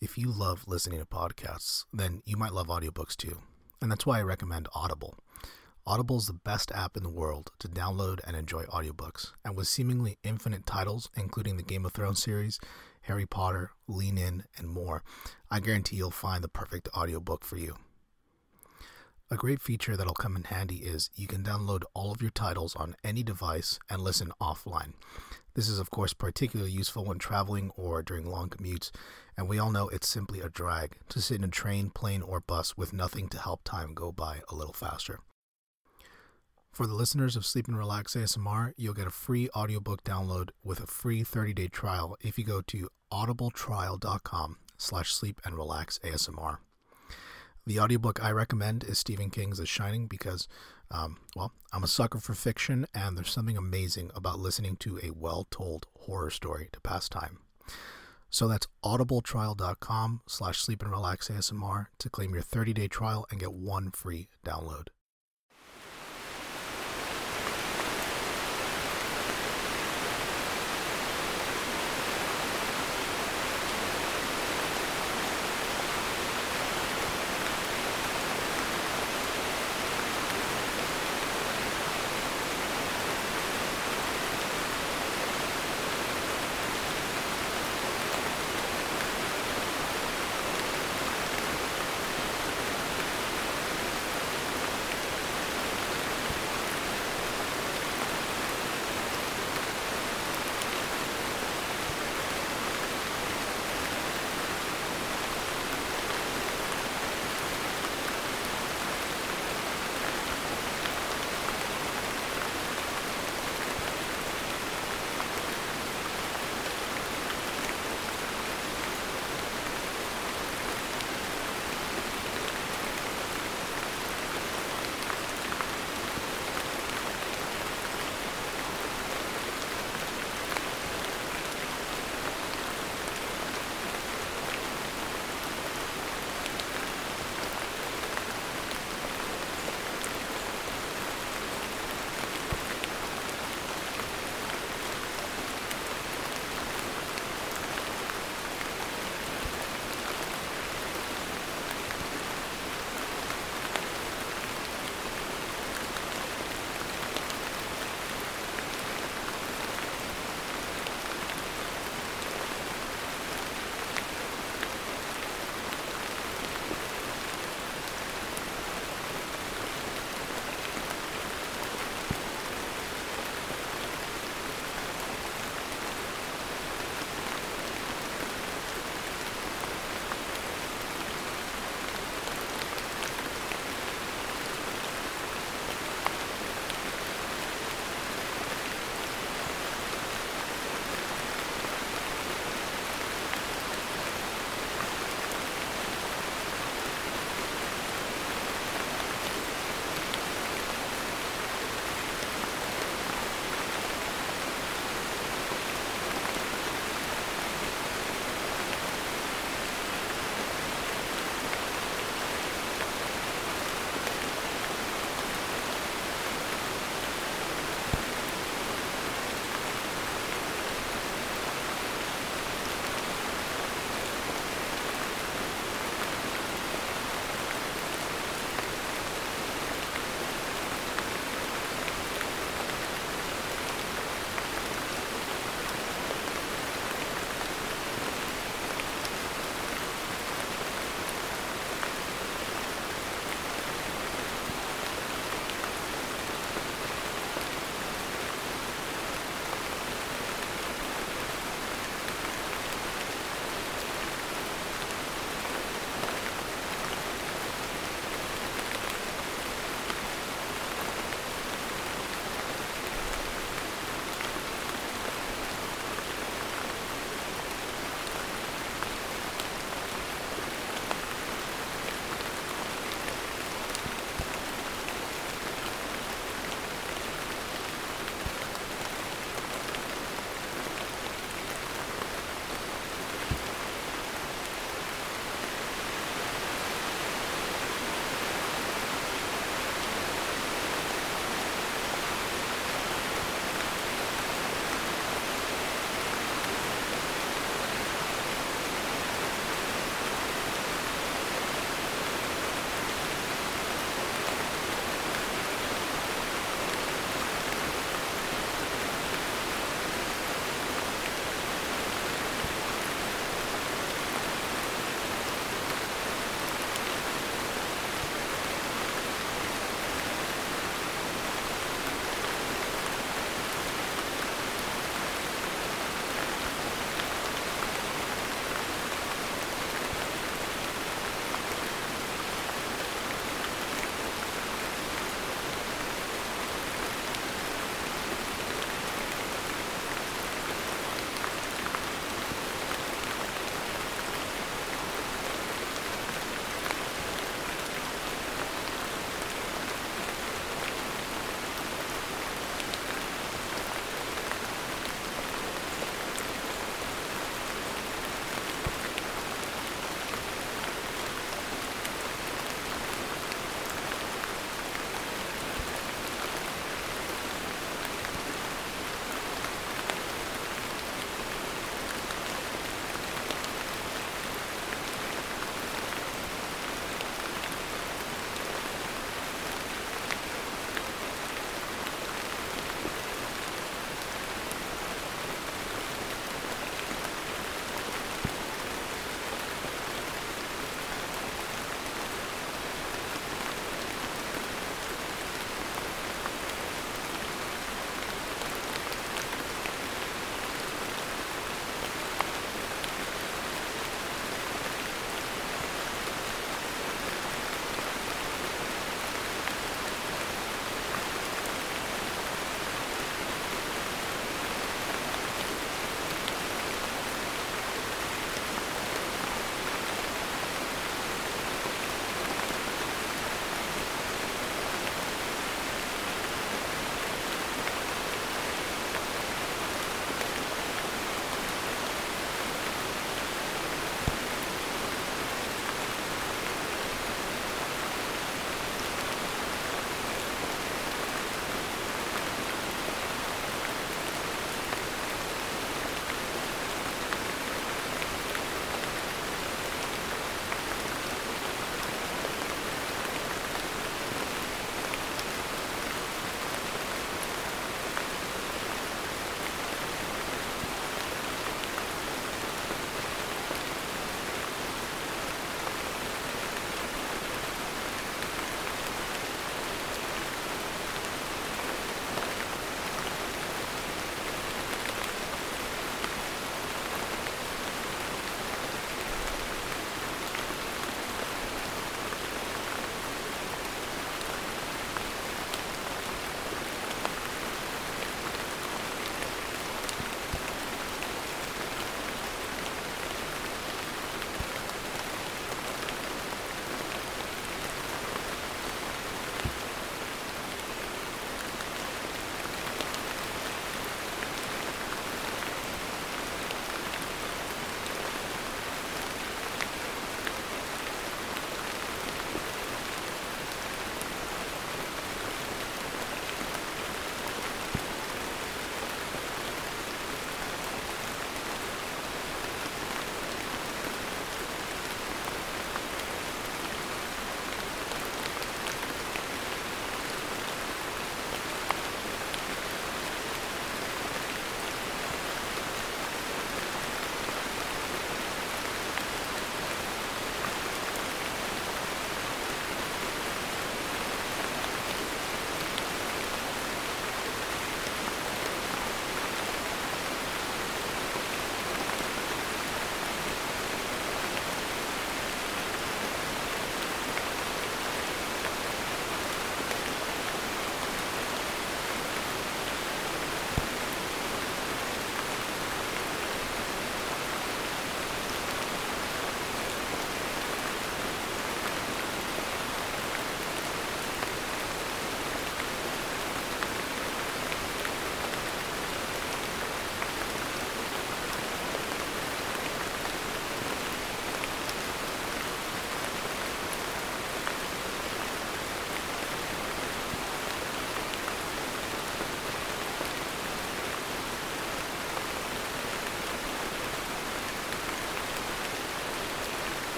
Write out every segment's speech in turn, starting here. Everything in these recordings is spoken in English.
If you love listening to podcasts, then you might love audiobooks too. And that's why I recommend Audible. Audible is the best app in the world to download and enjoy audiobooks. And with seemingly infinite titles, including the Game of Thrones series, Harry Potter, Lean In, and more, I guarantee you'll find the perfect audiobook for you. A great feature that'll come in handy is you can download all of your titles on any device and listen offline. This is, of course, particularly useful when traveling or during long commutes, and we all know it's simply a drag to sit in a train, plane, or bus with nothing to help time go by a little faster. For the listeners of Sleep and Relax ASMR, you'll get a free audiobook download with a free 30-day trial if you go to audibletrial.com slash sleep and relax ASMR. The audiobook I recommend is Stephen King's The Shining because, um, well, I'm a sucker for fiction and there's something amazing about listening to a well told horror story to pass time. So that's audibletrial.com slash sleep and relax ASMR to claim your 30 day trial and get one free download.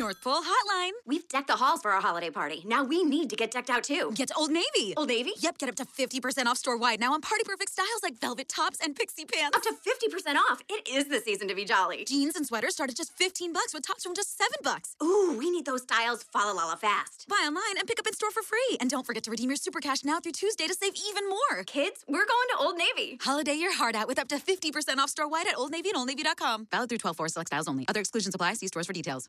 North Pole Hotline. We've decked the halls for our holiday party. Now we need to get decked out too. Get to Old Navy. Old Navy? Yep, get up to 50% off store wide now on party perfect styles like velvet tops and pixie pants. Up to 50% off. It is the season to be jolly. Jeans and sweaters start at just 15 bucks with tops from just 7 bucks. Ooh, we need those styles Fala Lala fast. Buy online and pick up in store for free. And don't forget to redeem your super cash now through Tuesday to save even more. Kids, we're going to Old Navy. Holiday your heart out with up to 50% off store wide at Old Navy and OldNavy.com. Valid through 12 4 select styles only. Other exclusions apply. See stores for details.